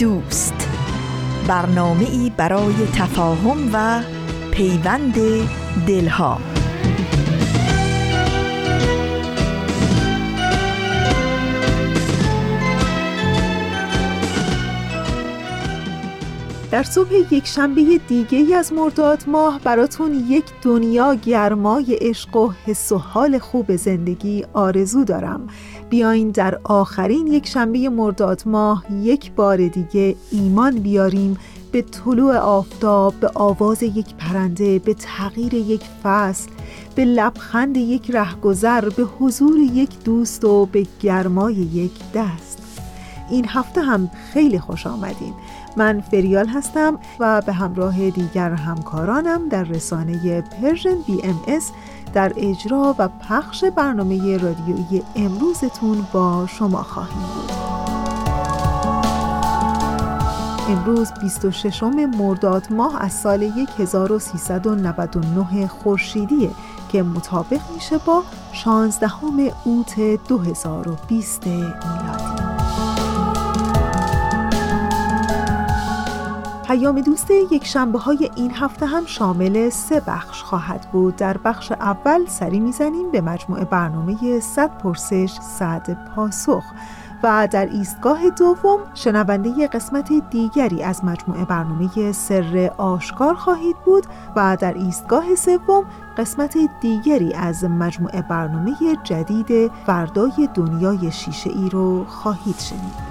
دوست. برنامه ای برای تفاهم و پیوند دلها. در صبح یک شنبه دیگه از مرداد ماه براتون یک دنیا گرمای عشق و حس و حال خوب زندگی آرزو دارم. بیاین در آخرین یک شنبه مرداد ماه یک بار دیگه ایمان بیاریم به طلوع آفتاب به آواز یک پرنده به تغییر یک فصل به لبخند یک رهگذر به حضور یک دوست و به گرمای یک دست. این هفته هم خیلی خوش آمدین. من فریال هستم و به همراه دیگر همکارانم در رسانه Persian BMS در اجرا و پخش برنامه رادیویی امروزتون با شما خواهیم بود. امروز 26 مرداد ماه از سال 1399 خورشیدیه که مطابق میشه با 16 اوت 2020 میلادی. پیام دوست یک شنبه های این هفته هم شامل سه بخش خواهد بود. در بخش اول سری می‌زنیم به مجموعه برنامه 100 پرسش 100 پاسخ. و در ایستگاه دوم شنونده قسمت دیگری از مجموعه برنامه سر آشکار خواهید بود و در ایستگاه سوم قسمت دیگری از مجموعه برنامه جدید فردای دنیای شیشه ای رو خواهید شنید.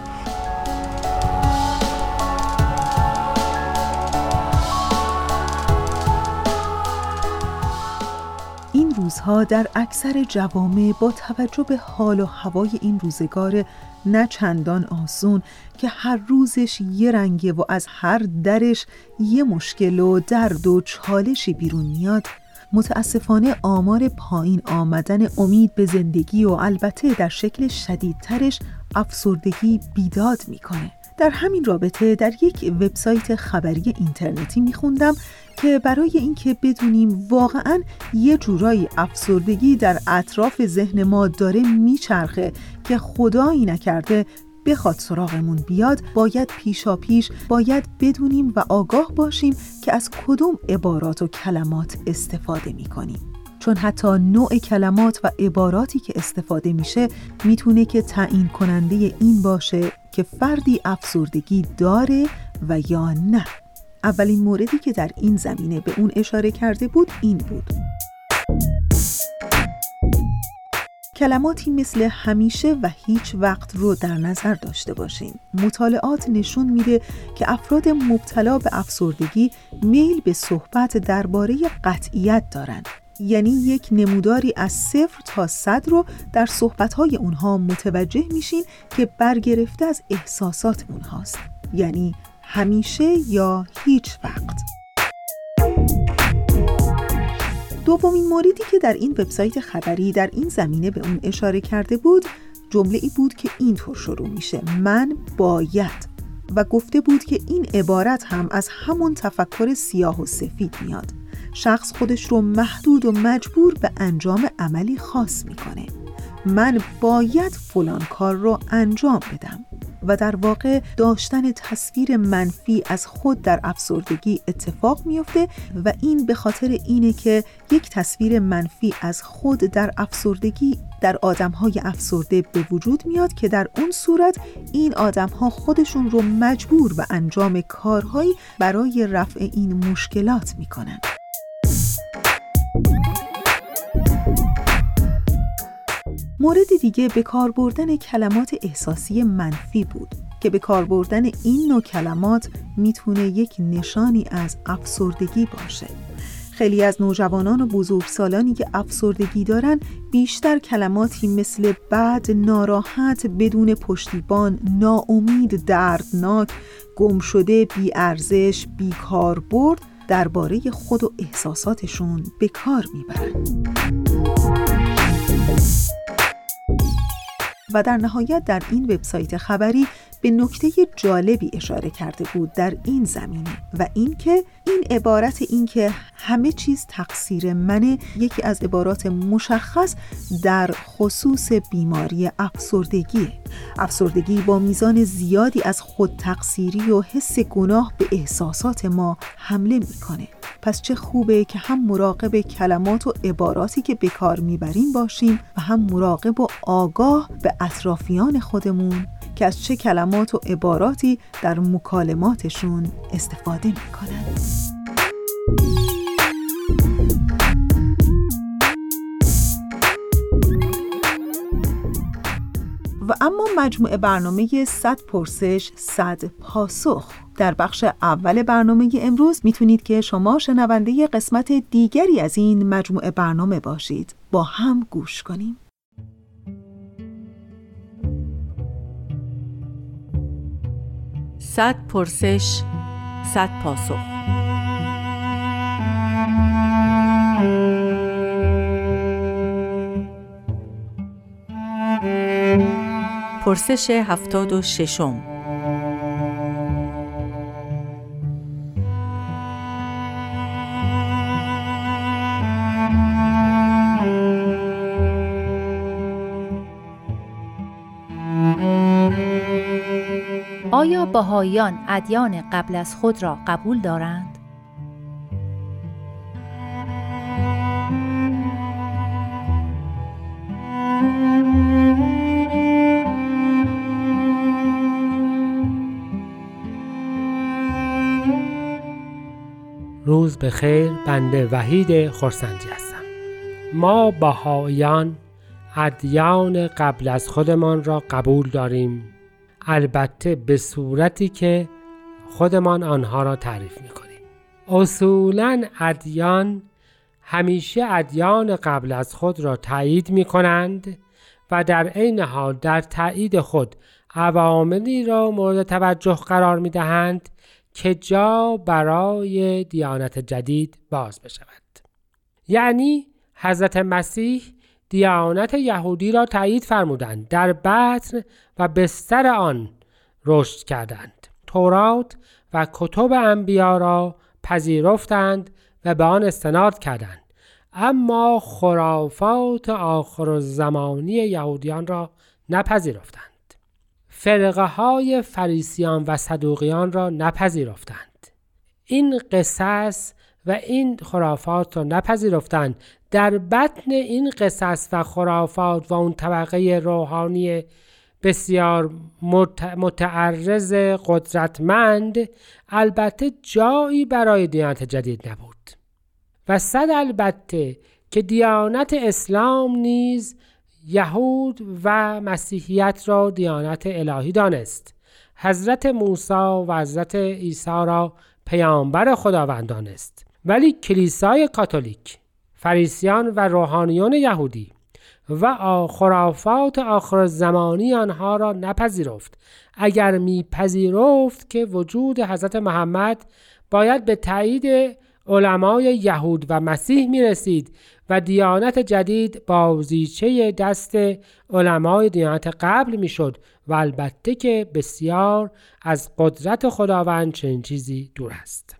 روزها در اکثر جوامع با توجه به حال و هوای این روزگار نه چندان آسون که هر روزش یه رنگه و از هر درش یه مشکل و درد و چالشی بیرون میاد متاسفانه آمار پایین آمدن امید به زندگی و البته در شکل شدیدترش افسردگی بیداد می‌کنه. در همین رابطه در یک وبسایت خبری اینترنتی میخوندم که برای اینکه بدونیم واقعا یه جورایی افسردگی در اطراف ذهن ما داره میچرخه که خدایی نکرده بخواد سراغمون بیاد باید پیشا پیش باید بدونیم و آگاه باشیم که از کدوم عبارات و کلمات استفاده می‌کنیم. چون حتی نوع کلمات و عباراتی که استفاده میشه می‌تونه که تعیین کننده این باشه که فردی افسردگی داره و یا نه اولین موردی که در این زمینه به اون اشاره کرده بود این بود کلماتی مثل همیشه و هیچ وقت رو در نظر داشته باشین. مطالعات نشون میده که افراد مبتلا به افسردگی میل به صحبت درباره قطعیت دارند. یعنی یک نموداری از صفر تا صد رو در صحبتهای اونها متوجه میشین که برگرفته از احساسات اونهاست. یعنی همیشه یا هیچ وقت. دومین موردی که در این وبسایت خبری در این زمینه به اون اشاره کرده بود جمله ای بود که اینطور شروع میشه. من باید. و گفته بود که این عبارت هم از همون تفکر سیاه و سفید میاد. شخص خودش رو محدود و مجبور به انجام عملی خاص می‌کنه. من باید فلان کار رو انجام بدم. و در واقع داشتن تصویر منفی از خود در افسردگی اتفاق میافته و این به خاطر اینه که یک تصویر منفی از خود در افسردگی در آدمهای افسرده به وجود میاد که در اون صورت این آدمها خودشون رو مجبور به انجام کارهایی برای رفع این مشکلات می‌کنن. مورد دیگه به کار بردن کلمات احساسی منفی بود که به کار بردن این نوع کلمات می‌تونه یک نشانی از افسردگی باشه خیلی از نوجوانان و بزرگسالانی که افسردگی دارن بیشتر کلماتی مثل بد، ناراحت، بدون پشتیبان، ناامید، دردناک، گم شده، بیارزش، برد درباره خود و احساساتشون به کار می‌برن. و در نهایت در این وبسایت خبری به نکته جالبی اشاره کرده بود در این زمینه و اینکه این عبارت اینکه همه چیز تقصیر منه یکی از عبارات مشخص در خصوص بیماری افسردگی. افسردگی با میزان زیادی از خود تقصیری و حس گناه به احساسات ما حمله می‌کنه. پس چه خوبه که هم مراقب کلمات و عباراتی که به کار می‌بریم باشیم و هم مراقب و آگاه به اطرافیان خودمون که از چه کلمات و عباراتی در مکالماتشون استفاده می‌کنن. و اما مجموعه برنامه 100 پرسش 100 پاسخ. در بخش اول برنامه امروز می‌تونید که شما شنونده قسمت دیگری از این مجموعه برنامه باشید. با هم گوش کنیم. صد پرسش صد پاسخ. پرسش هفتاد و ششم. بهاییان ادیان قبل از خود را قبول دارند؟ روز به خیر بنده وحید خورسندی هستم ما بهاییان ادیان قبل از خودمان را قبول داریم البته به صورتی که خودمان آنها را تعریف می‌کنیم. اصولا ادیان همیشه ادیان قبل از خود را تایید می کنند و در عین حال در تایید خود عواملی را مورد توجه قرار می دهند که جا برای دیانت جدید باز بشود. یعنی حضرت مسیح دیانت یهودی را تایید فرمودند. در بطن و بستر آن رشد کردند. تورات و کتب انبیا را پذیرفتند و به آن استناد کردند. اما خرافات آخر زمانی یهودیان را نپذیرفتند. فرقه های فریسیان و صدوقیان را نپذیرفتند. این قصص و این خرافات را نپذیرفتند. در بطن این قصص و خرافات و اون طبقه روحانی بسیار متعرض قدرتمند البته جایی برای دیانت جدید نبود. و صد البته که دیانت اسلام نیز یهود و مسیحیت را دیانت الهی دانست. حضرت موسی و حضرت عیسی را پیامبر خداوند دانست. ولی کلیسای کاتولیک فریسیان و روحانیون یهودی و خرافات آخر زمانی آنها را نپذیرفت. اگر میپذیرفت که وجود حضرت محمد باید به تایید علمای یهود و مسیح می رسید و دیانت جدید بازیچه دست علمای دیانت قبل می شد و البته که بسیار از قدرت خداوند چنین چیزی دور است.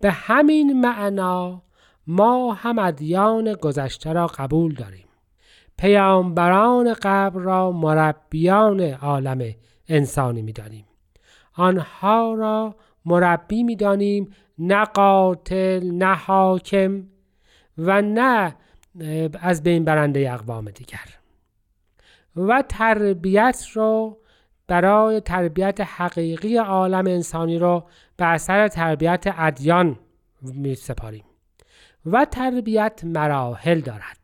به همین معنا ما هم ادیان گذشته را قبول داریم. پیامبران قبل را مربیان عالم انسانی می‌دانیم. آنها را مربی می‌دانیم نه قاتل نه حاکم و نه از بین برنده اقوام دیگر. و تربیت را برای تربیت حقیقی عالم انسانی را به اثر تربیت ادیان می سپاریم و تربیت مراحل دارد.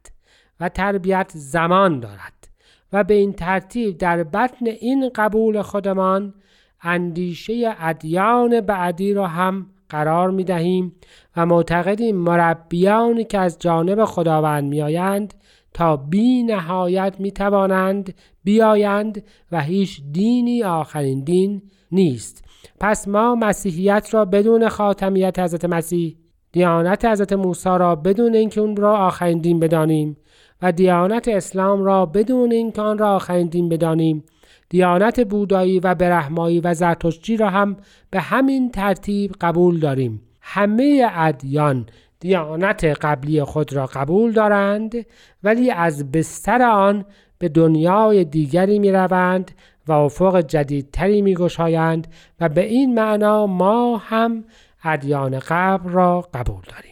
و تربیت زمان دارد و به این ترتیب در بطن این قبول خودمان اندیشه ادیان بعدی را هم قرار می دهیم و معتقدیم مربیانی که از جانب خداوند می آیند تا بی نهایت می توانند بیایند و هیچ دینی آخرین دین نیست. پس ما مسیحیت را بدون خاتمیت حضرت مسیح دیانت حضرت موسی را بدون اینکه اون را آخرین دین بدانیم و دیانت اسلام را بدون اینکه آن را آخرین دین بدانیم. دیانت بودایی و برهمایی و زرتشتی را هم به همین ترتیب قبول داریم. همه ادیان دیانت قبلی خود را قبول دارند ولی از بستر آن به دنیای دیگری می روند و افق جدیدتری می گشایند و به این معنا ما هم ادیان قبل را قبول داریم.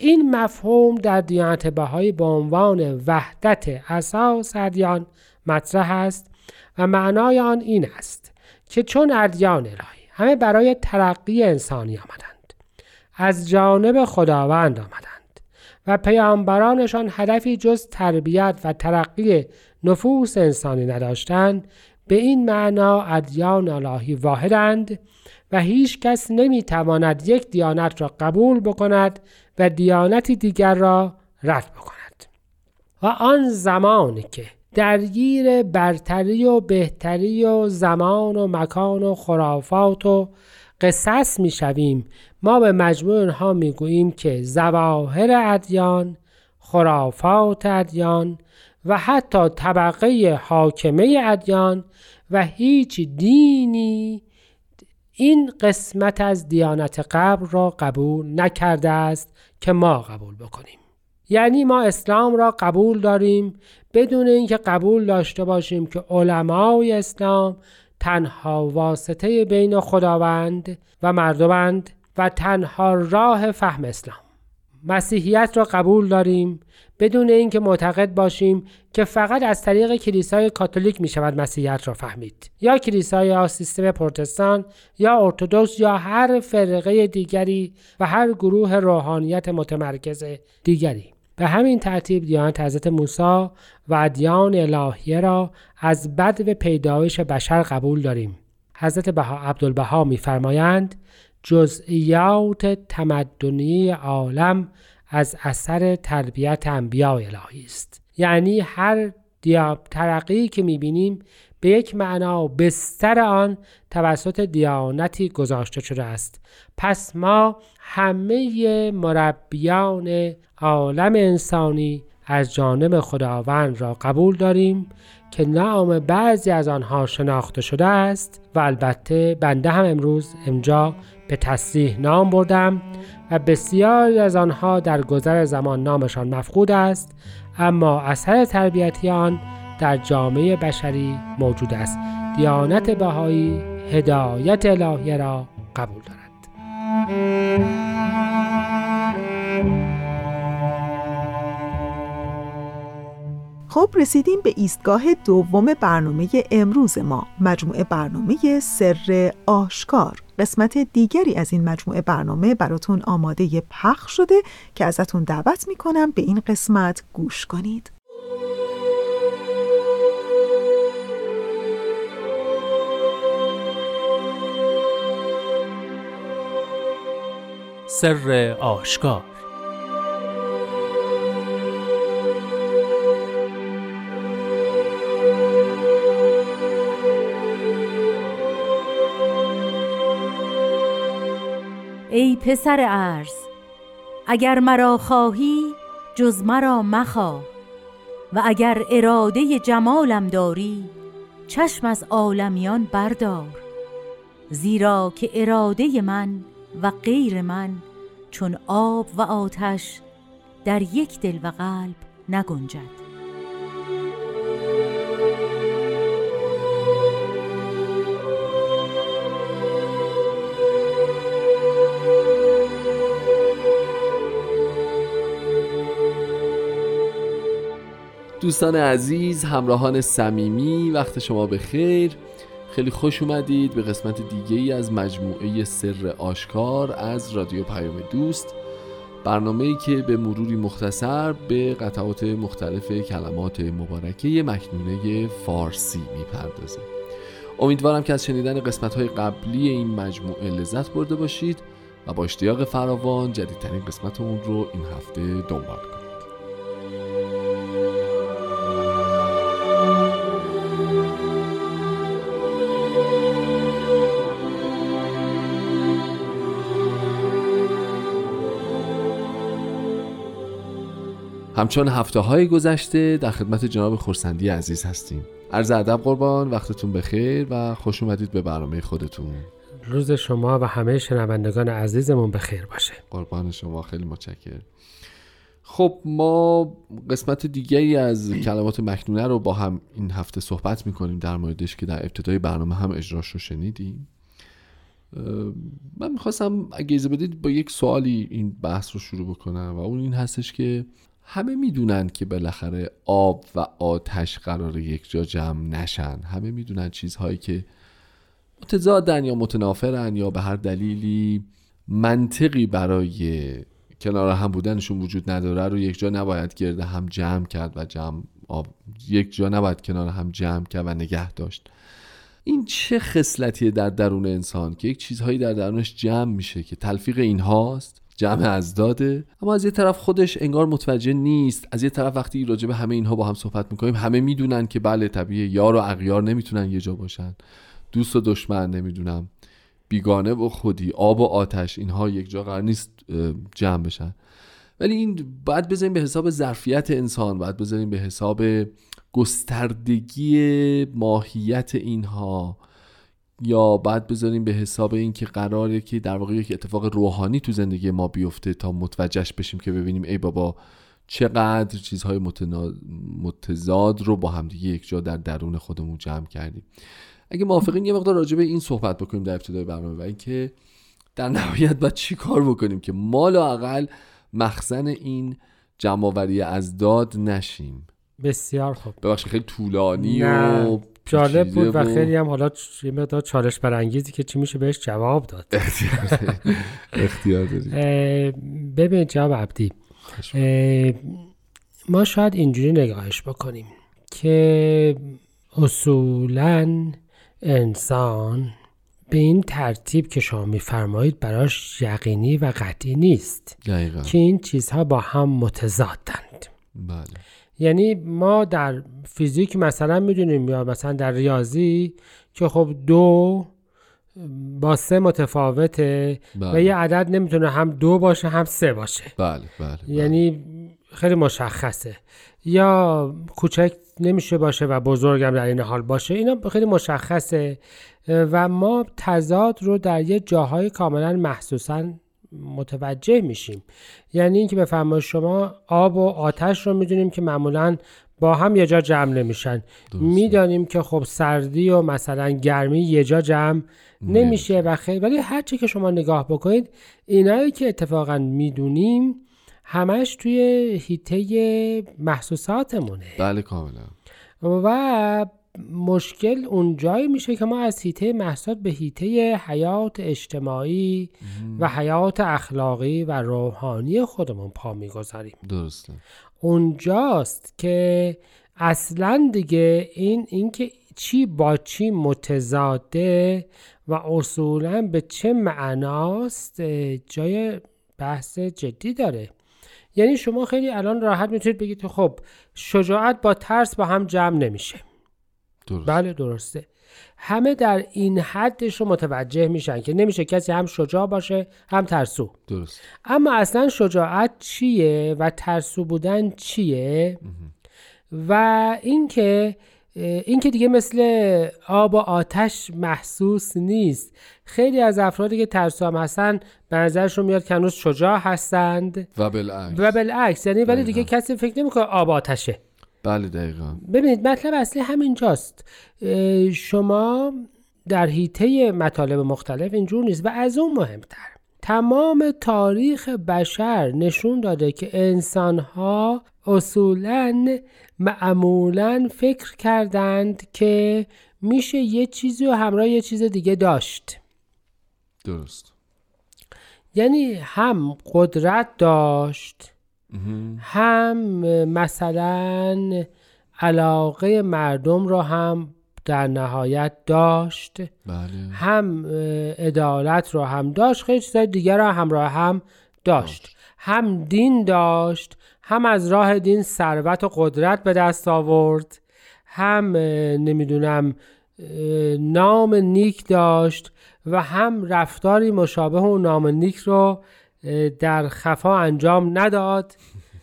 این مفهوم در دیانت بهایی به عنوان وحدت اساس ادیان مطرح است و معنای آن این است که چون ادیان الهی همه برای ترقی انسانی آمدند از جانب خداوند آمدند و پیامبرانشان هدفی جز تربیت و ترقی نفوس انسانی نداشتند به این معنا ادیان الهی واحدند و هیچ کس نمی تواند یک دیانت را قبول بکند و دیانتی دیگر را رد بکند. و آن زمانی که درگیر برتری و بهتری و زمان و مکان و خرافات و قصص می شویم ما به مجموع اینها می گوییم که زواهر ادیان خرافات ادیان و حتی طبقه حاکمه ادیان و هیچ دینی این قسمت از دیانت قبل را قبول نکرده است که ما قبول بکنیم. یعنی ما اسلام را قبول داریم بدون اینکه قبول داشته باشیم که علمای اسلام تنها واسطه بین خداوند و مردمند و تنها راه فهم اسلام. مسیحیت را قبول داریم بدون اینکه معتقد باشیم که فقط از طریق کلیسای کاتولیک می شود مسیحیت را فهمید. یا کلیسای سیستم پروتستان یا ارتودکس یا هر فرقه دیگری و هر گروه روحانیت متمرکز دیگری. به همین ترتیب دیانت حضرت موسی و ادیان الهیه را از بد و پیدایش بشر قبول داریم. حضرت بها عبدالبها میفرمایند جزئیات تمدنی عالم از اثر تربیت انبیاء الهی است. یعنی هر دیاب ترقی که می‌بینیم به یک معنا بستر آن توسط دیانتی گذاشته شده است. پس ما همه مربیان عالم انسانی از جانب خداوند را قبول داریم که نام بعضی از آنها شناخته شده است و البته بنده هم امروز امجا به تصریح نام بردم و بسیاری از آنها در گذر زمان نامشان مفقود است اما اثر تربیتی آن در جامعه بشری موجود است. دیانت بهایی هدایت الهی را قبول دارد. خب رسیدیم به ایستگاه دوم برنامه امروز ما مجموعه برنامه سر آشکار. قسمت دیگری از این مجموعه برنامه براتون آماده پخش شده که ازتون دعوت می‌کنم به این قسمت گوش کنید. سر آشکار ای پسر ارز اگر مرا خواهی جز مرا مخواه. و اگر اراده جمالم داری چشم از عالمیان بردار. زیرا که اراده من و غیر من چون آب و آتش در یک دل و قلب نگنجد. دوستان عزیز همراهان صمیمی وقت شما به خیر خیلی خوش اومدید به قسمت دیگه ای از مجموعه سر آشکار از رادیو پیام دوست. برنامه ای که به مروری مختصر به قطعات مختلف کلمات مبارکه مکنونه فارسی می‌پردازه. امیدوارم که از شنیدن قسمت های قبلی این مجموعه لذت برده باشید و با اشتیاق فراوان جدیدترین قسمت اون رو این هفته دنبال کنید. همچون هفته های گذشته در خدمت جناب خورسندی عزیز هستیم. عرض ادب قربان وقتتون بخیر و خوش اومدید به برنامه خودتون. روز شما و همه شنوندگان عزیزمون بخیر باشه. قربان شما خیلی متشکرم. خب ما قسمت دیگه ای از کلمات مکنونه رو با هم این هفته صحبت می‌کنیم در موردش که در ابتدای برنامه هم اجراش رو شنیدیم. من می‌خواستم اگه ایزه بدید با یک سوالی این بحث رو شروع بکنم و اون این هستش که همه می‌دونن که بالاخره آب و آتش قرار یک جا جمع نشن. همه می‌دونن چیزهایی که متضادن یا متنافرن یا به هر دلیلی منطقی برای کنار هم بودنشون وجود نداره. رو یک جا نباید گرده هم جمع کرد و جمع آب یک جا نباید کنار هم جمع کرد و نگه داشت. این چه خصلتیه در درون انسان که یک چیزهایی در درونش جمع میشه که تلفیق اینهاست؟ جمع از داده. اما از یه طرف خودش انگار متوجه نیست. از یه طرف وقتی راجع به همه اینها با هم صحبت می‌کنیم همه می‌دونن که بله طبیعی یار و اغیار نمی‌تونن یه جا باشن. دوست و دشمن نمی‌دونم. بیگانه و خودی آب و آتش اینها یک جا قرار نیست جمع بشن. ولی این باید بذاریم به حساب ظرفیت انسان باید بذاریم به حساب گستردگی ماهیت اینها. یا بعد بذاریم به حساب اینکه قراره که در واقع یک اتفاق روحانی تو زندگی ما بیفته تا متوجهش بشیم که ببینیم ای بابا چقدر چیزهای متضاد رو با همدیگه یک جا در درون خودمون جمع کردیم. اگه موافقین یه مقدار راجع به این صحبت بکنیم در ابتدای برنامه و اینکه در نهایت باید چی کار بکنیم که ما لاقل مخزن این جمعآوری از داد نشیم. بسیار خوب. ببخشید خیلی طولانی و جالب بود و خیلی هم حالا یه مقدار چالش برانگیزی که چی میشه بهش جواب داد. اختیار دارید. ببین جواب عبدی ما شاید اینجوری نگاهش بکنیم که اصولا انسان به این ترتیب که شما میفرمایید براش یقینی و قطعی نیست دقیقا. که این چیزها با هم متضادند. بله. یعنی ما در فیزیک مثلا می‌دونیم یا مثلا در ریاضی که خب دو با سه متفاوته بله. و یه عدد نمی‌تونه هم دو باشه هم سه باشه بله بله, بله. یعنی خیلی مشخصه یا کوچک نمیشه باشه و بزرگم در این حال باشه اینا خیلی مشخصه و ما تضاد رو در یه جاهای کاملا محسوسا متوجه میشیم. یعنی اینکه بفرمایید شما آب و آتش رو می‌دونیم که معمولا با هم یه جا جمع نمیشن. می‌دانیم که خب سردی و مثلا گرمی یه جا جمع نمیشه. و خیلی ولی هرچی که شما نگاه بکنید اینایی که اتفاقا می‌دونیم همش توی هیته محسوساتمونه. بله کاملا. و مشکل اونجایی میشه که ما از هیته محسوسات به هیته حیات اجتماعی و حیات اخلاقی و روحانی خودمون پا می‌گذاریم. درسته. اونجاست که اصلا دیگه این اینکه چی با چی متضاده و اصولا به چه معناست جای بحث جدی داره. یعنی شما خیلی الان راحت می‌تونید بگید خب شجاعت با ترس با هم جمع نمیشه. درست. بله درسته. همه در این حدش رو متوجه میشن که نمیشه کسی هم شجاع باشه هم ترسو. درست. اما اصلا شجاعت چیه و ترسو بودن چیه؟ و اینکه این که دیگه مثل آب و آتش محسوس نیست. خیلی از افرادی که ترسو هم هستن به نظرشون میاد که هنوز شجاع هستند. و بالعکس. و بالعکس. یعنی ولی دیگه. کسی فکر نمی‌کنه آب آتشه. بله دقیقا. ببینید مطلب اصلی همینجاست اه، شما در حیطه مطالب مختلف اینجور نیست و از اون مهمتر. تمام تاریخ بشر نشون داده که انسانها اصولا معمولا فکر کردند که میشه یه چیزی و همراه یه چیز دیگه داشت. درست. یعنی هم قدرت داشت. هم مثلا علاقه مردم را هم در نهایت داشت بله. هم عدالت رو هم داشت خیلی چیزای دیگر رو همراه هم داشت. هم دین داشت هم از راه دین ثروت و قدرت به دست آورد هم نمی‌دونم نام نیک داشت و هم رفتاری مشابه و نام نیک رو در خفا انجام نداد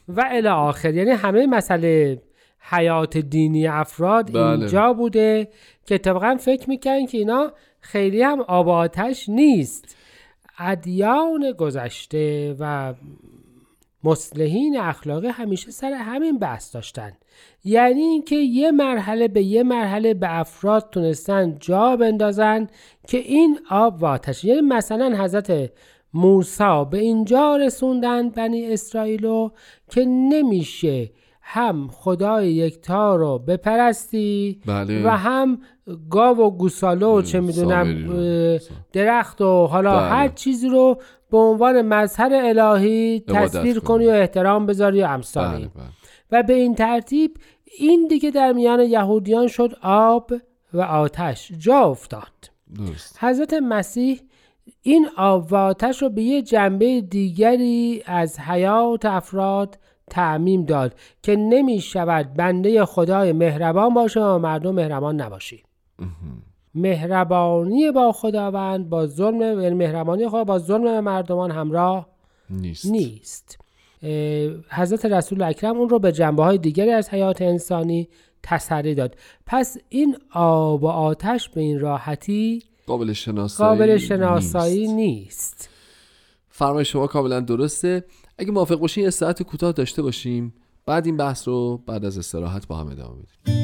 و الی آخر. یعنی همه مسئله حیات دینی افراد بله. اینجا بوده که اتفاقا فکر می‌کنن که اینا خیلی هم آب آتش نیست. ادیان گذشته و مصلحین اخلاقی همیشه سر همین بحث داشتن. یعنی اینکه یه مرحله به یه مرحله به افراد تونستن جا بندازن که این آب و آتش. یعنی مثلا حضرت موسی به اینجا رسوندن بنی اسرائیلو که نمیشه هم خدای یکتا رو بپرستی بله و هم گاو و گوساله و چه می‌دونم درخت و حالا بله. هر چیزی رو به عنوان مظهر الهی تصویر کنی. و احترام بذاری و امثال بله. بله و به این ترتیب این دیگه در میان یهودیان شد آب و آتش جا افتاد درست حضرت مسیح این آب و آتش رو به یه جنبه دیگری از حیات افراد تعمیم داد که نمی شود بنده خدای مهربان باشه و مردم مهربان نباشی. مهربانی با خداوند با ظلم یعنی مهربانی خدا با ظلم مردمان همراه نیست. نیست. حضرت رسول اکرم اون رو به جنبه های دیگری از حیات انسانی تسری داد. پس این آب و آتش به این راحتی قابل شناسایی قابل شناسایی نیست. نیست. فرمای شما کاملا درسته. اگه موافق باشین یه ساعت کوتاه داشته باشیم. بعد این بحث رو بعد از استراحت با هم ادامه بدیم.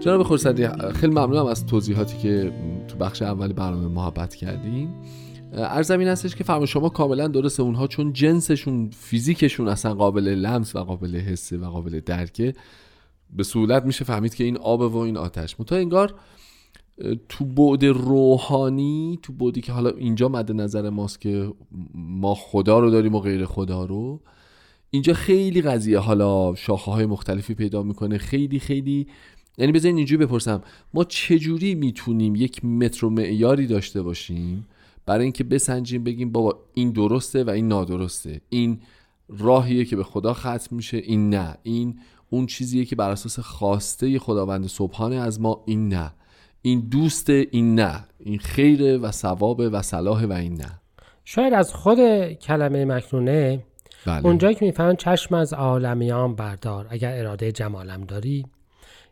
جناب خورسندی خیلی ممنونم از توضیحاتی که تو بخش اول برنامه محبت کردین ارزم این هستش که فرما شما کاملا درسته. اونها چون جنسشون فیزیکشون اصلا قابل لمس و قابل حسه و قابل درکه. به سهولت میشه فهمید که این آب و این آتش. متا انگار تو بعد روحانی تو بعدی که حالا اینجا مد نظر ماست که ما خدا رو داریم و غیر خدا رو اینجا خیلی قضیه حالا شاخه های مختلفی پیدا می‌کنه. خیلی خیلی یعنی بذارین اینجوری بپرسم ما چجوری می‌تونیم یک متر و معیاری داشته باشیم برای اینکه بسنجیم بگیم بابا این درسته و این نادرسته؟ این راهیه که به خدا ختم میشه این نه. این اون چیزیه که بر اساس خواسته خداوند سبحانه از ما این نه. این دوست این نه. این خیر و ثواب و صلاح و این نه. شاید از خود کلمه مکنونه بله. اونجایی که می‌فهمن چشم از عالمیان بردار. اگر اراده جمالم داری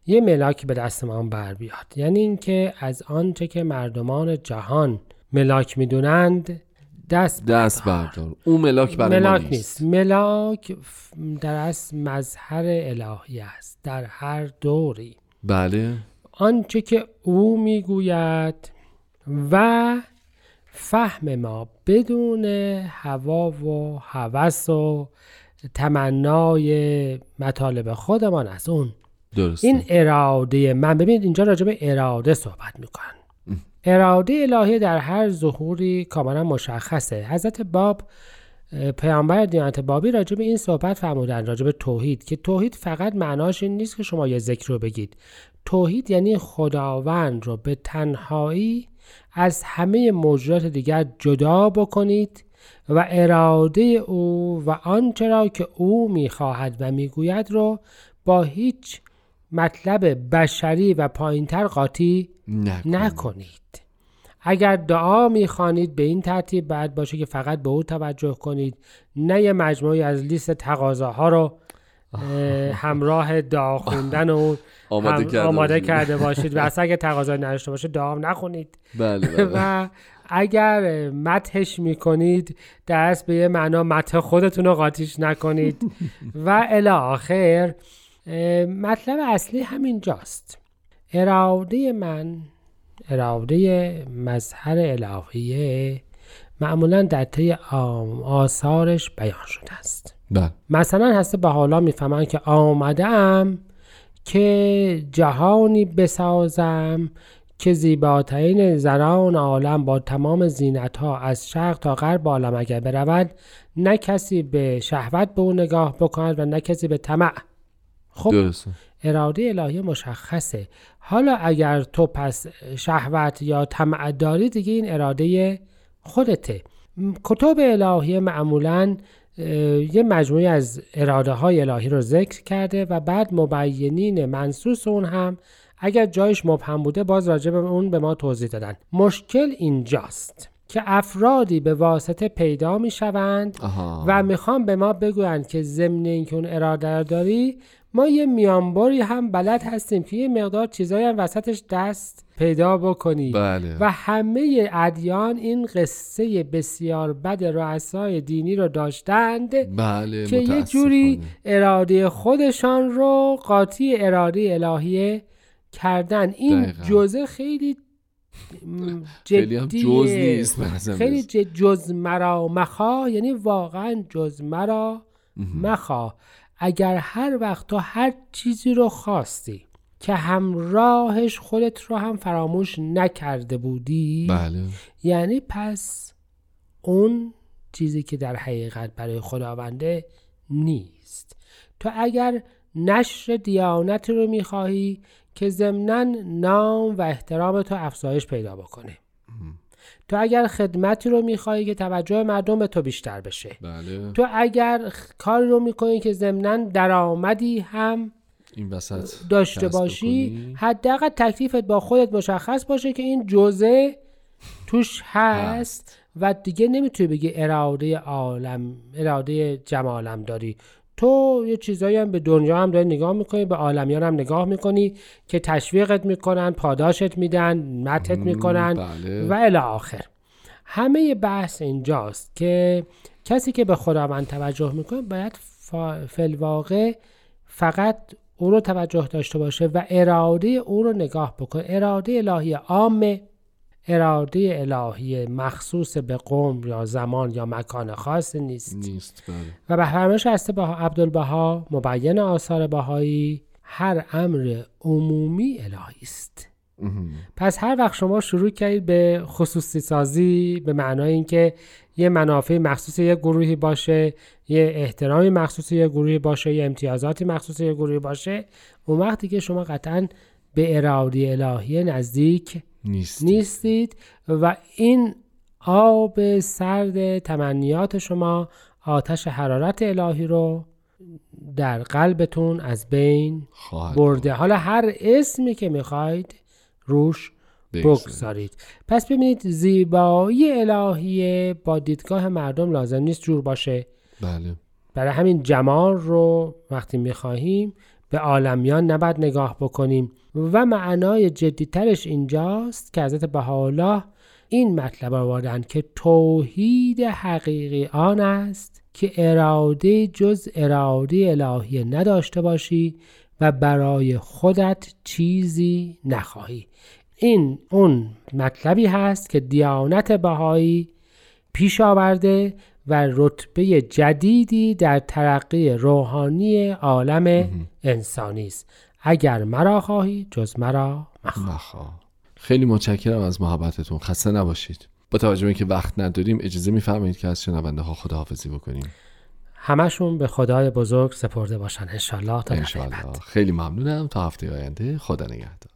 یه ملاک به دست ما بر بیاد. یعنی اینکه از آنچه که مردمان جهان ملاک می‌دونند دست دست بردار. اون ملاک برای ما ملاک نیست, نیست. ملاک در اصل مظهر الهی است. در هر دوری. بله. آنچه که او می‌گوید و فهم ما بدون هوا و هوس و تمنای مطالب خودمان از اون درسته. این اراده من ببینید اینجا راجع به اراده صحبت می‌کنن اراده الهی در هر ظهوری کاملا مشخصه. حضرت باب پیامبر دیانت بابی راجع به این صحبت فرمودن راجع به توحید که توحید فقط معناش این نیست که شما یه ذکر رو بگید. توحید یعنی خداوند رو به تنهایی از همه موجودات دیگر جدا بکنید و اراده او و آنچه را که او می‌خواهد و می‌گوید رو با هیچ مطلب بشری و پایینتر قاطی نکن. نکنید. اگر دعا می‌خوانید به این ترتیب بعد باشه که فقط به او توجه کنید. نه یه مجموعی از لیست تقاضاها رو اه، همراه دعا خوندن و آماده هم- کرده آماده باشید. کرده باشید. و اصلا اگه تقاضا نداشته باشه دعا نخونید بله بله. و اگر متحش می‌کنید دست به یه معنا متح خودتون رو قاطیش نکنید. و الی آخر مطلب اصلی همین جاست. اراده من اراده مظهر الهیه معمولا در طی آثارش بیان شده است. بله. مثلا هسته به حالا می‌فهمن که آمدم که جهانی بسازم که زیباترین زنان عالم با تمام زینت ها از شرق تا غرب عالم اگر برود نه کسی به شهوت به او نگاه بکند و نه کسی به طمع خب درسته. اراده الهی مشخصه. حالا اگر تو پس شهوت یا طمع داری دیگه این اراده خودته. کتب الهی معمولا یه مجموعه از اراده های الهی رو ذکر کرده و بعد مبینین منصوص اون هم اگر جایش مبهم بوده باز راجع به اون به ما توضیح دادن. مشکل اینجاست که افرادی به واسطه پیدا می شوند آها. و می‌خوام به ما بگویند که ضمن اینکه اون اراده داری ما یه میانباری هم بلد هستیم که یه مقدار چیزایی هم وسطش دست پیدا بکنی بله و همه ادیان این قصه بسیار بد رؤسای دینی رو داشتند بله که یه جوری. اراده خودشان رو قاطی اراده الهیه کردن این دقیقاً. جزء خیلی م، خیلی هم. جز نیست خیلی جز مرا مخواه یعنی واقعا جز مرا مخواه اگر هر وقت تو هر چیزی رو خواستی که همراهش خودت رو هم فراموش نکرده بودی بله. یعنی پس اون چیزی که در حقیقت برای خداونده نیست. تو اگر نشر دیانت رو می‌خواهی که ضمنا نام و احترام تو افزایش پیدا بکنه. تو اگر خدمتی رو می‌خواهی که توجه مردم به تو بیشتر بشه. بله. تو اگر کاری رو می‌کنی که ضمنا درآمدی هم این وسط داشته باشی. حداقل تکلیفت با خودت مشخص باشه که این جزء توش هست و دیگه نمی‌تونی بگی اراده عالم اراده جمالم داری تو یه چیزایی هم به دنیا هم داری نگاه می‌کنی به عالمیان هم نگاه می‌کنی که تشویقت می‌کنن پاداشت میدن متت می‌کنن بله. و الی آخر. همه بحث اینجاست که کسی که به خداوند توجه می‌کنه باید فلواقع فقط او رو توجه داشته باشه و اراده او رو نگاه بکنه. اراده الهی عامه. اراده الهی مخصوص به قوم یا زمان یا مکان خاص نیست. نیست بله. و به فرمایش هست بها عبدالبها مبین آثار بهایی هر امر عمومی الهی است. پس هر وقت شما شروع کردید به خصوصی سازی به معنای اینکه یه منافع مخصوص یک گروهی باشه یه احترامی مخصوص یک گروهی باشه یه امتیازاتی مخصوص یک گروهی باشه اون وقتی که شما قطعا به اراده الهی نزدیک نیست نیستید و این آب سرد تمنیات شما آتش حرارت الهی رو در قلبتون از بین خواهد برده. حالا هر اسمی که می‌خواید روش بگذارید. بگذارید. پس ببینید زیبایی الهی با دیدگاه مردم لازم نیست جور باشه. بله. برای همین جمال رو وقتی می‌خواهیم به عالمیان نباید نگاه بکنیم. و معنای جدیترش اینجاست که حضرت بهاءالله این مطلب آوردن که توحید حقیقی آن است که اراده جز اراده الهی نداشته باشی و برای خودت چیزی نخواهی. این اون مطلبی هست که دیانت بهایی پیش آورده و رتبه جدیدی در ترقی روحانی عالم انسانی است. اگر مرا خواهی جز مرا مخواه. خیلی متشکرم از محبتتون. خسته نباشید. با توجه به اینکه وقت نداریم اجازه میفرمایید که از شنونده ها خداحافظی بکنیم. همشون به خدای بزرگ سپرده باشن. انشالله تا بعد. خیلی ممنونم. تا هفته آینده خدا نگهدار.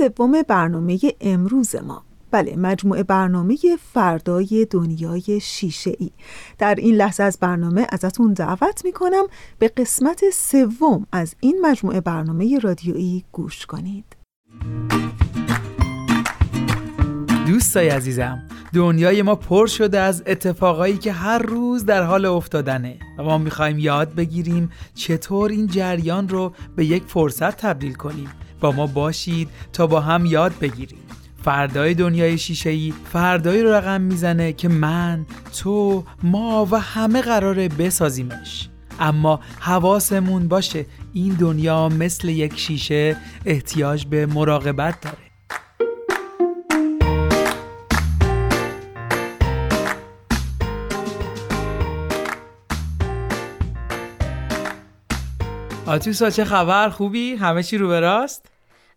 سوم برنامه امروز ما. بله مجموعه برنامه فردای دنیای شیشه ای در این لحظه از برنامه ازتون دعوت می‌کنم به قسمت سوم از این مجموعه برنامه رادیویی گوش کنید. دوستای عزیزم دنیای ما پر شده از اتفاقایی که هر روز در حال افتادنه و ما می‌خوایم یاد بگیریم چطور این جریان رو به یک فرصت تبدیل کنیم. با ما باشید تا با هم یاد بگیریم. فردای دنیای شیشه‌ای فردایی رو رقم می‌زنه که من، تو، ما و همه قراره بسازیمش. اما حواسمون باشه این دنیا مثل یک شیشه احتیاج به مراقبت داره. آتوسا چه خبر خوبی؟ همه چی رو به راست؟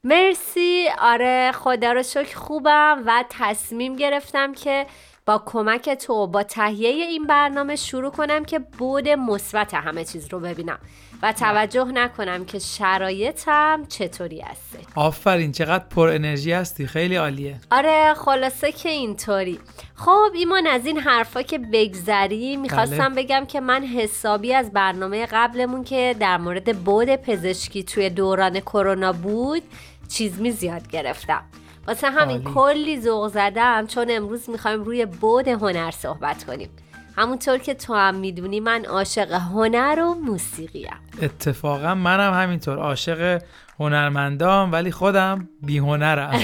مرسی آره خدا رو شکر خوبم و تصمیم گرفتم که با کمک تو با تهیه این برنامه شروع کنم که بود مثبت همه چیز رو ببینم و توجه نکنم که شرایطم چطوری هسته آفرین چقدر پر انرژی هستی. خیلی عالیه. آره خلاصه که اینطوری. خب ایمان از این حرفا که بگذری می‌خواستم بله. بگم که من حسابی از برنامه قبلمون که در مورد بود پزشکی توی دوران کرونا بود چیز می زیاد گرفتم. واسه همین. کلی ذوق زدم چون امروز می‌خوایم روی بود هنر صحبت کنیم. همونطور که تو هم می‌دونی من عاشق هنر و موسیقیم. اتفاقا منم همینطور عاشق هنرمندام ولی خودم بی هنرم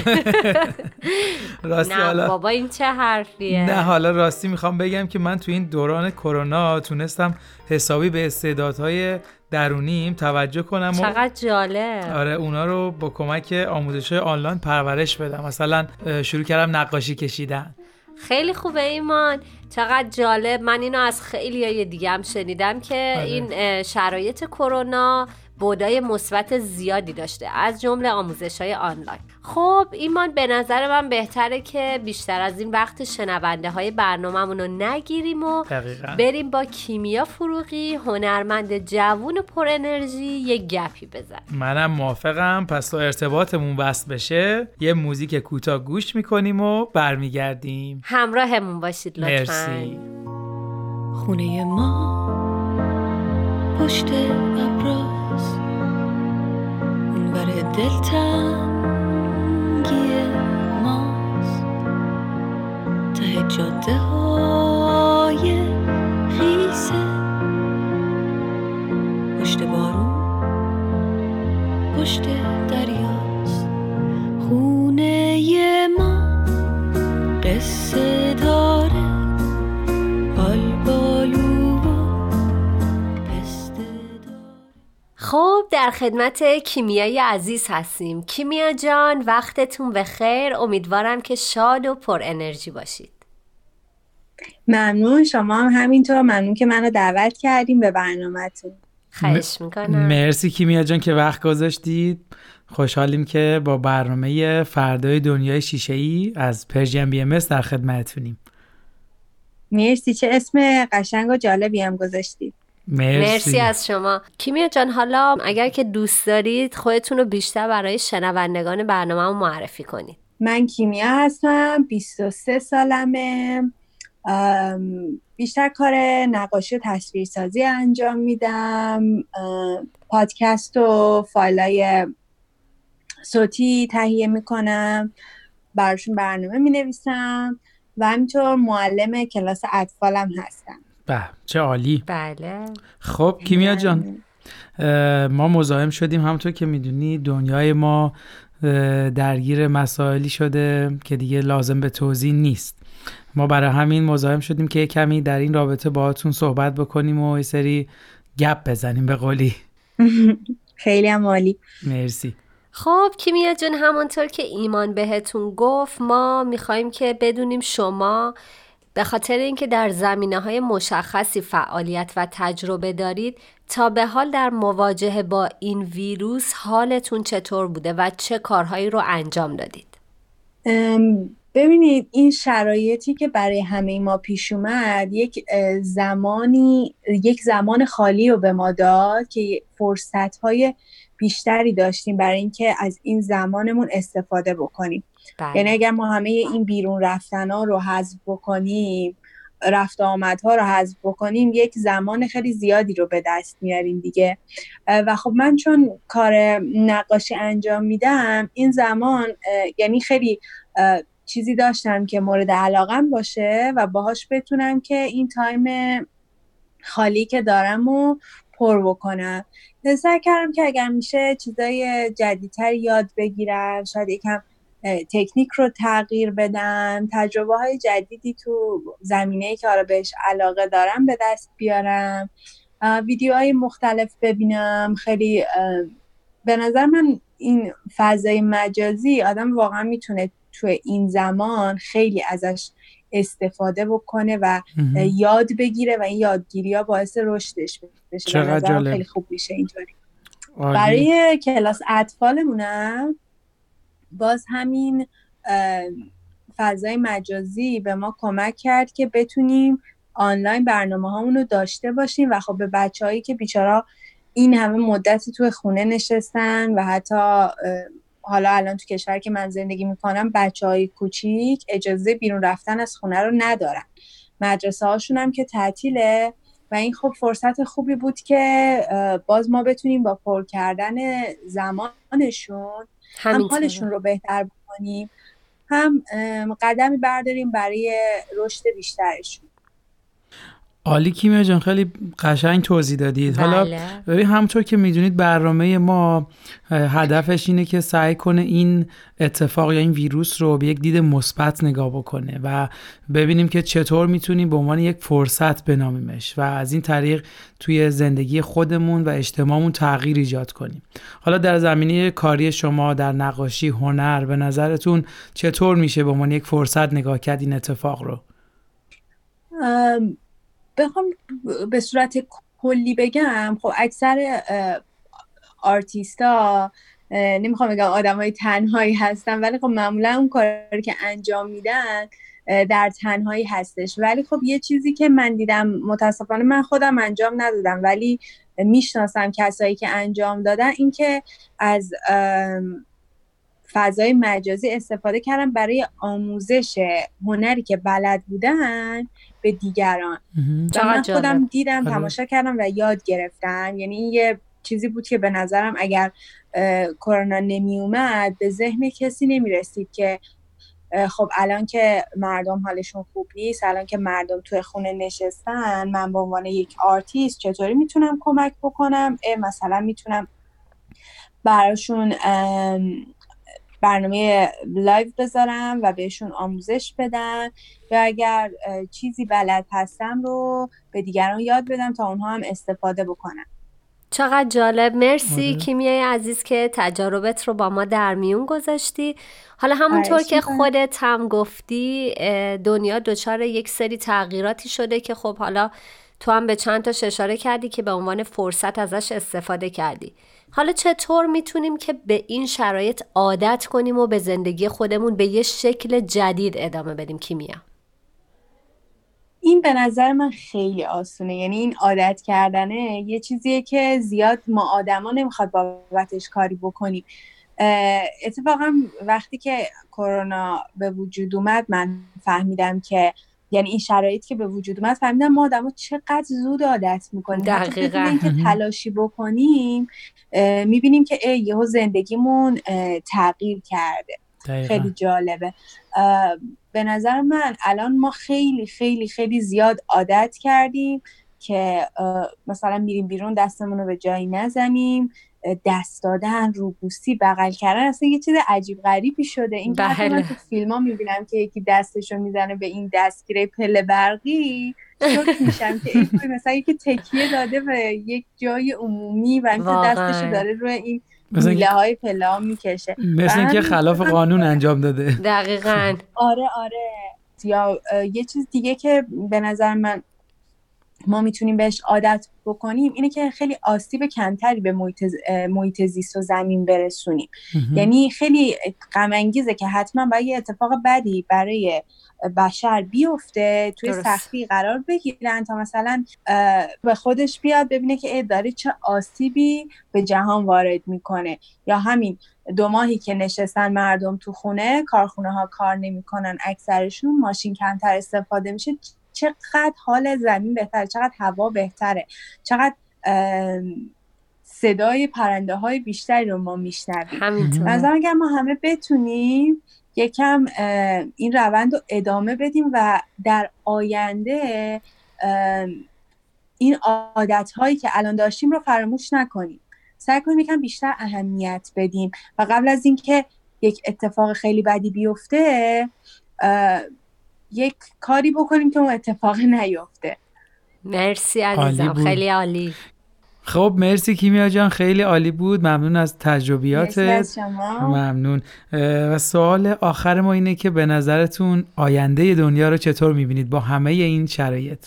راستی نه حالا بابا این چه حرفیه؟ نه حالا راستی می‌خوام بگم که من تو این دوران کرونا تونستم حسابی به استعدادهای درونیم توجه کنم و چقدر جالب. آره اونا رو با کمک آموزش آنلاین پرورش بدم. مثلا شروع کردم نقاشی کشیدن. خیلی خوبه ایمان چقدر جالب من اینو از خیلی های دیگه هم شنیدم که آره. این شرایط کرونا بودای مثبت زیادی داشته از جمله آموزش های آنلاین. خب ایمان به نظر من بهتره که بیشتر از این وقت شنونده های برنامه‌مون رو نگیریم و دقیقا. بریم با کیمیا فروغی هنرمند جوون و پر انرژی یه گپی بزن منم موافقم. پس تا ارتباطمون وصل بشه یه موزیک کوتاه گوش می‌کنیم و برمیگردیم. همراهمون باشید لطفا. مرسی. خونه ما پشت ابراز دلتنگی ماست. ته پشت دریاست. خونه ما قصه داره خب در خدمت کیمیای عزیز هستیم. کیمیا جان وقتتون بخیر. امیدوارم که شاد و پر انرژی باشید. ممنون. شما هم همینطور. ممنون که منو دعوت کردیم به برنامهتون. خواهش می‌کنم. مرسی کیمیا جان که وقت گذاشتید. خوشحالیم که با برنامه فردای دنیای شیشه ای از پرژیم بی ام در خدمتتونیم. مرسی. چه اسم قشنگ و جالبی هم گذاشتید. مرسی, مرسی از شما. کیمیا جان حالا اگر که دوست دارید خودتون رو بیشتر برای شنوندگان برنامه معرفی کنید. من کیمیا هستم 23 سالمه. ام، بیشتر کار نقاشی و تصویرسازی انجام میدم. پادکست و فایلای صوتی تهیه می‌کنم. براشون برنامه می‌نویسم. و همینطور معلم کلاس اطفالم هستم. به چه عالی. بله. خب کیمیا جان اه، ما مزاحم شدیم همونطور که می‌دونی دنیای ما درگیر مسائلی شده که دیگه لازم به توضیح نیست. ما برای همین مزاحم شدیم که یه کمی در این رابطه باهاتون صحبت بکنیم و یه سری گپ بزنیم به قولی. خیلی هم عالی. مرسی. خب کیمیا جون همانطور که ایمان بهتون گفت ما می‌خوایم که بدونیم شما به خاطر اینکه در زمینه های مشخصی فعالیت و تجربه دارید تا به حال در مواجهه با این ویروس حالتون چطور بوده و چه کارهایی رو انجام دادید؟ ببینید این شرایطی که برای همه ما پیش اومد یک زمانی یک زمان خالی رو به ما داد که فرصت های بیشتری داشتیم برای اینکه از این زمانمون استفاده بکنیم. بله. یعنی اگر ما همه این بیرون رفتن ها رو حذف بکنیم رفت آمدها رو حذف بکنیم یک زمان خیلی زیادی رو به دست میاریم دیگه. و خب من چون کار نقاشی انجام میدم این زمان یعنی خیلی چیزی داشتم که مورد علاقم باشه و باهاش بتونم که این تایم خالی که دارم و پر بکنم. سعی کردم که اگر میشه چیزای جدیدتر یاد بگیرم شاید یکم تکنیک رو تغییر بدم تجربه های جدیدی تو زمینه که حالا بهش علاقه دارم به دست بیارم. ویدیوهای مختلف ببینم. خیلی به نظر من این فضای مجازی آدم واقعا می‌تونه تو این زمان خیلی ازش استفاده بکنه و یاد بگیره و این یادگیری ها باعث رشدش بشه. چقدر خیلی خوب میشه اینطوری. برای کلاس اطفالمونم باز همین فضای مجازی به ما کمک کرد که بتونیم آنلاین برنامه رو داشته باشیم و خب به بچه هایی که بیچارا این همه مدتی توی خونه نشستن و حتی حالا الان تو کشور که من زندگی می‌کنم بچه های کوچیک اجازه بیرون رفتن از خونه رو ندارن. مدرسه هاشون هم که تعطیله و این خب فرصت خوبی بود که باز ما بتونیم با پر کردن زمانشون هم حالشون رو بهتر بکنیم هم قدمی برداریم برای رشد بیشترشون. عالی کیمیا جان خیلی قشنگ توضیح دادید. بله. حالا ببین همونطور که می‌دونید برنامه ما هدفش اینه که سعی کنه این اتفاق یا این ویروس رو به یک دید مثبت نگاه بکنه و ببینیم که چطور می‌تونیم به عنوان یک فرصت بنامیمش و از این طریق توی زندگی خودمون و اجتماعمون تغییر ایجاد کنیم. حالا در زمینه کاری شما در نقاشی هنر به نظرتون چطور میشه به عنوان یک فرصت نگاه کرد این اتفاق رو؟ بخوام به صورت کلی بگم خب اکثر آرتیستا نمی‌خوام بگم آدم های تنهایی هستن ولی خب معمولا اون کاری که انجام میدن در تنهایی هستش. ولی خب یه چیزی که من دیدم متاسفانه من خودم انجام ندادم ولی می‌شناسم کسایی که انجام دادن اینکه از فضای مجازی استفاده کردن برای آموزش هنری که بلد بودن. به دیگران. و من خودم دیدم تماشا کردم و یاد گرفتم یعنی یه چیزی بود که به نظرم اگر کرونا نمی اومد به ذهن کسی نمی رسید که خب الان که مردم حالشون خوب نیست الان که مردم توی خونه نشستن من به عنوان یک آرتیست چطوری می‌تونم کمک بکنم؟ مثلا می‌تونم براشون برنامه live بذارم و بهشون آموزش بدم. یا اگر چیزی بلد هستم رو به دیگران یاد بدم تا اونها هم استفاده بکنن. چقدر جالب. مرسی کیمیای عزیز که تجاربت رو با ما در میون گذاشتی. حالا همونطور که خودت هم گفتی دنیا دچار یک سری تغییراتی شده که خب حالا تو هم به چند تا اشاره کردی که به عنوان فرصت ازش استفاده کردی. حالا چطور می‌تونیم که به این شرایط عادت کنیم و به زندگی خودمون به یه شکل جدید ادامه بدیم کیمیا؟ این به نظر من خیلی آسونه. یعنی این عادت کردنه یه چیزیه که زیاد ما آدما نمی‌خواد بابتش کاری بکنیم. اتفاقا وقتی که کرونا به وجود اومد من فهمیدم که یعنی این شرایط که به وجود اومد فهمیدم ما آدما چقدر زود عادت می‌کنیم. دقیقا. اینکه تلاشی بکنیم می‌بینیم که یهو زندگیمون تغییر کرده. دقیقا. خیلی جالبه. به نظر من الان ما خیلی خیلی خیلی زیاد عادت کردیم که مثلا میریم بیرون دستمون رو به جایی نزنیم. دست دادن روبوسی بغل کردن اصلا یه چیز عجیب غریبی شده. این بله. من تو فیلم ها می‌بینم که یکی دستشو می‌زنه به این دستگیره پله برقی شوک میشم که این مثلا یکی تکیه داده به یک جای عمومی و اینکه واقعاً. دستشو داره روی این مثلا میله های پله ها می‌کشه. مثل اینکه خلاف قانون انجام داده. دقیقا. آره آره. یا یه چیز دیگه که به نظر من ما می‌تونیم بهش عادت بکنیم اینه که خیلی آسیب کمتری به محیط, محیط زیست و زمین برسونیم. یعنی خیلی غم که حتما باید یه اتفاق بدی برای بشر بیفته توی سختی قرار بگیرن تا مثلا به خودش بیاد ببینه که داره چه آسیبی به جهان وارد می‌کنه. یا همین دو ماهی که نشستن مردم تو خونه کارخونه ها کار نمی‌کنن اکثرشون ماشین کمتر استفاده میشه چقدر حال زمین بهتره چقدر هوا بهتره چقدر صدای پرنده های بیشتری رو ما میشنویم. همینطور. اگر ما همه بتونیم یکم این روند رو ادامه بدیم و در آینده این عادت هایی که الان داشتیم رو فراموش نکنیم. سعی کنیم یکم بیشتر اهمیت بدیم. و قبل از اینکه یک اتفاق خیلی بدی بیفته یک کاری بکنیم که اون اتفاق نیفته. مرسی عزیزم. خیلی عالی. خب مرسی کیمیا جان. خیلی عالی بود. ممنون از تجربیاتت. ممنون. و سوال آخر ما اینه که به نظرتون آینده دنیا رو چطور می‌بینید با همه این شرایط؟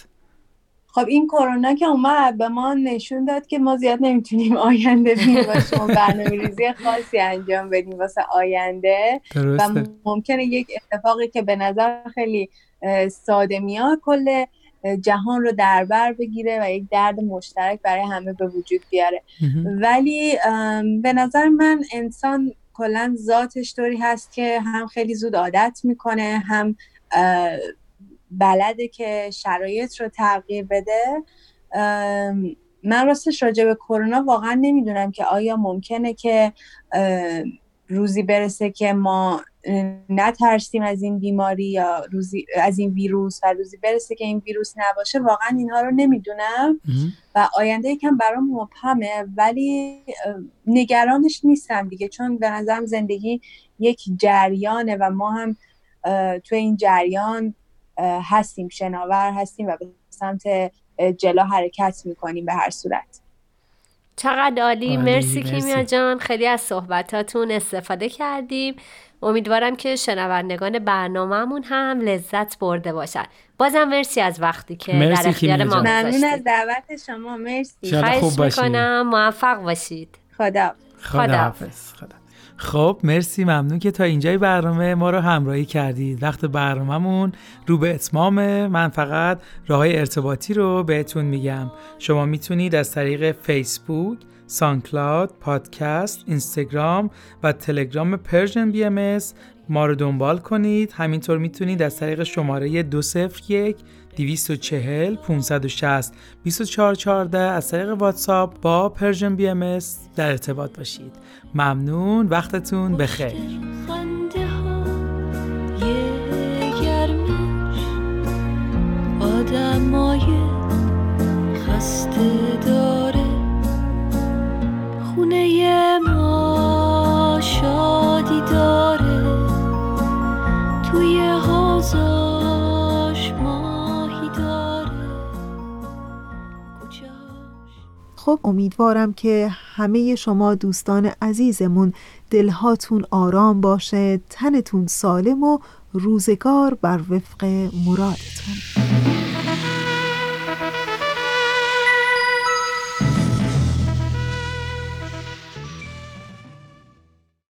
خب این کرونا که اومد به ما نشون داد که ما زیاد نمی‌تونیم آینده بینیم و شما برنامه ریزی خاصی انجام بدیم واسه آینده. درسته. و ممکنه یک اتفاقی که به نظر خیلی ساده میاد کل جهان رو در بر بگیره و یک درد مشترک برای همه به وجود بیاره. ولی به نظر من انسان کلا ذاتش طوری هست که هم خیلی زود عادت می‌کنه هم بلده که شرایط رو تغییر بده. من راستش راجع به کرونا واقعا نمی‌دونم که آیا ممکنه که روزی برسه که ما نترسیم از این بیماری یا روزی از این ویروس و روزی برسه که این ویروس نباشه. واقعا اینها رو نمی‌دونم. و آینده یکم برام مبهمه ولی نگرانش نیستم دیگه. چون به نظرم زندگی یک جریانه و ما هم تو این جریان هستیم شناور هستیم و به سمت جلو حرکت می‌کنیم به هر صورت. چقدر عالی. مرسی کیمیا جان. خیلی از صحبتاتون استفاده کردیم. امیدوارم که شنوندگان برنامهمون هم لذت برده باشن. بازم مرسی از وقتی که در اختیار ما ممنون از دعوت شما. مرسی. خواهش می‌کنم. موفق باشید. خدا خدا, حافظ. خدا. خب مرسی ممنون که تا اینجای برنامه ما رو همراهی کردید وقت برنامهمون رو به اتمامه من فقط راه ارتباطی رو بهتون میگم. شما می‌تونید از طریق فیسبوک SoundCloud، پادکست، اینستاگرام و تلگرام Persian BM ما رو دنبال کنید. همینطور می‌تونید از طریق شماره 201 240 560 2414 از طریق واتساپ با Persian BMS در ارتباط باشید. ممنون. وقتتون بخیر آدمای خسته داره. خونه ما شادی داره. توی ماهی داره. خب امیدوارم که همه شما دوستان عزیزمون دلهاتون آرام باشه تنتون سالم و روزگار بر وفق مرادتون.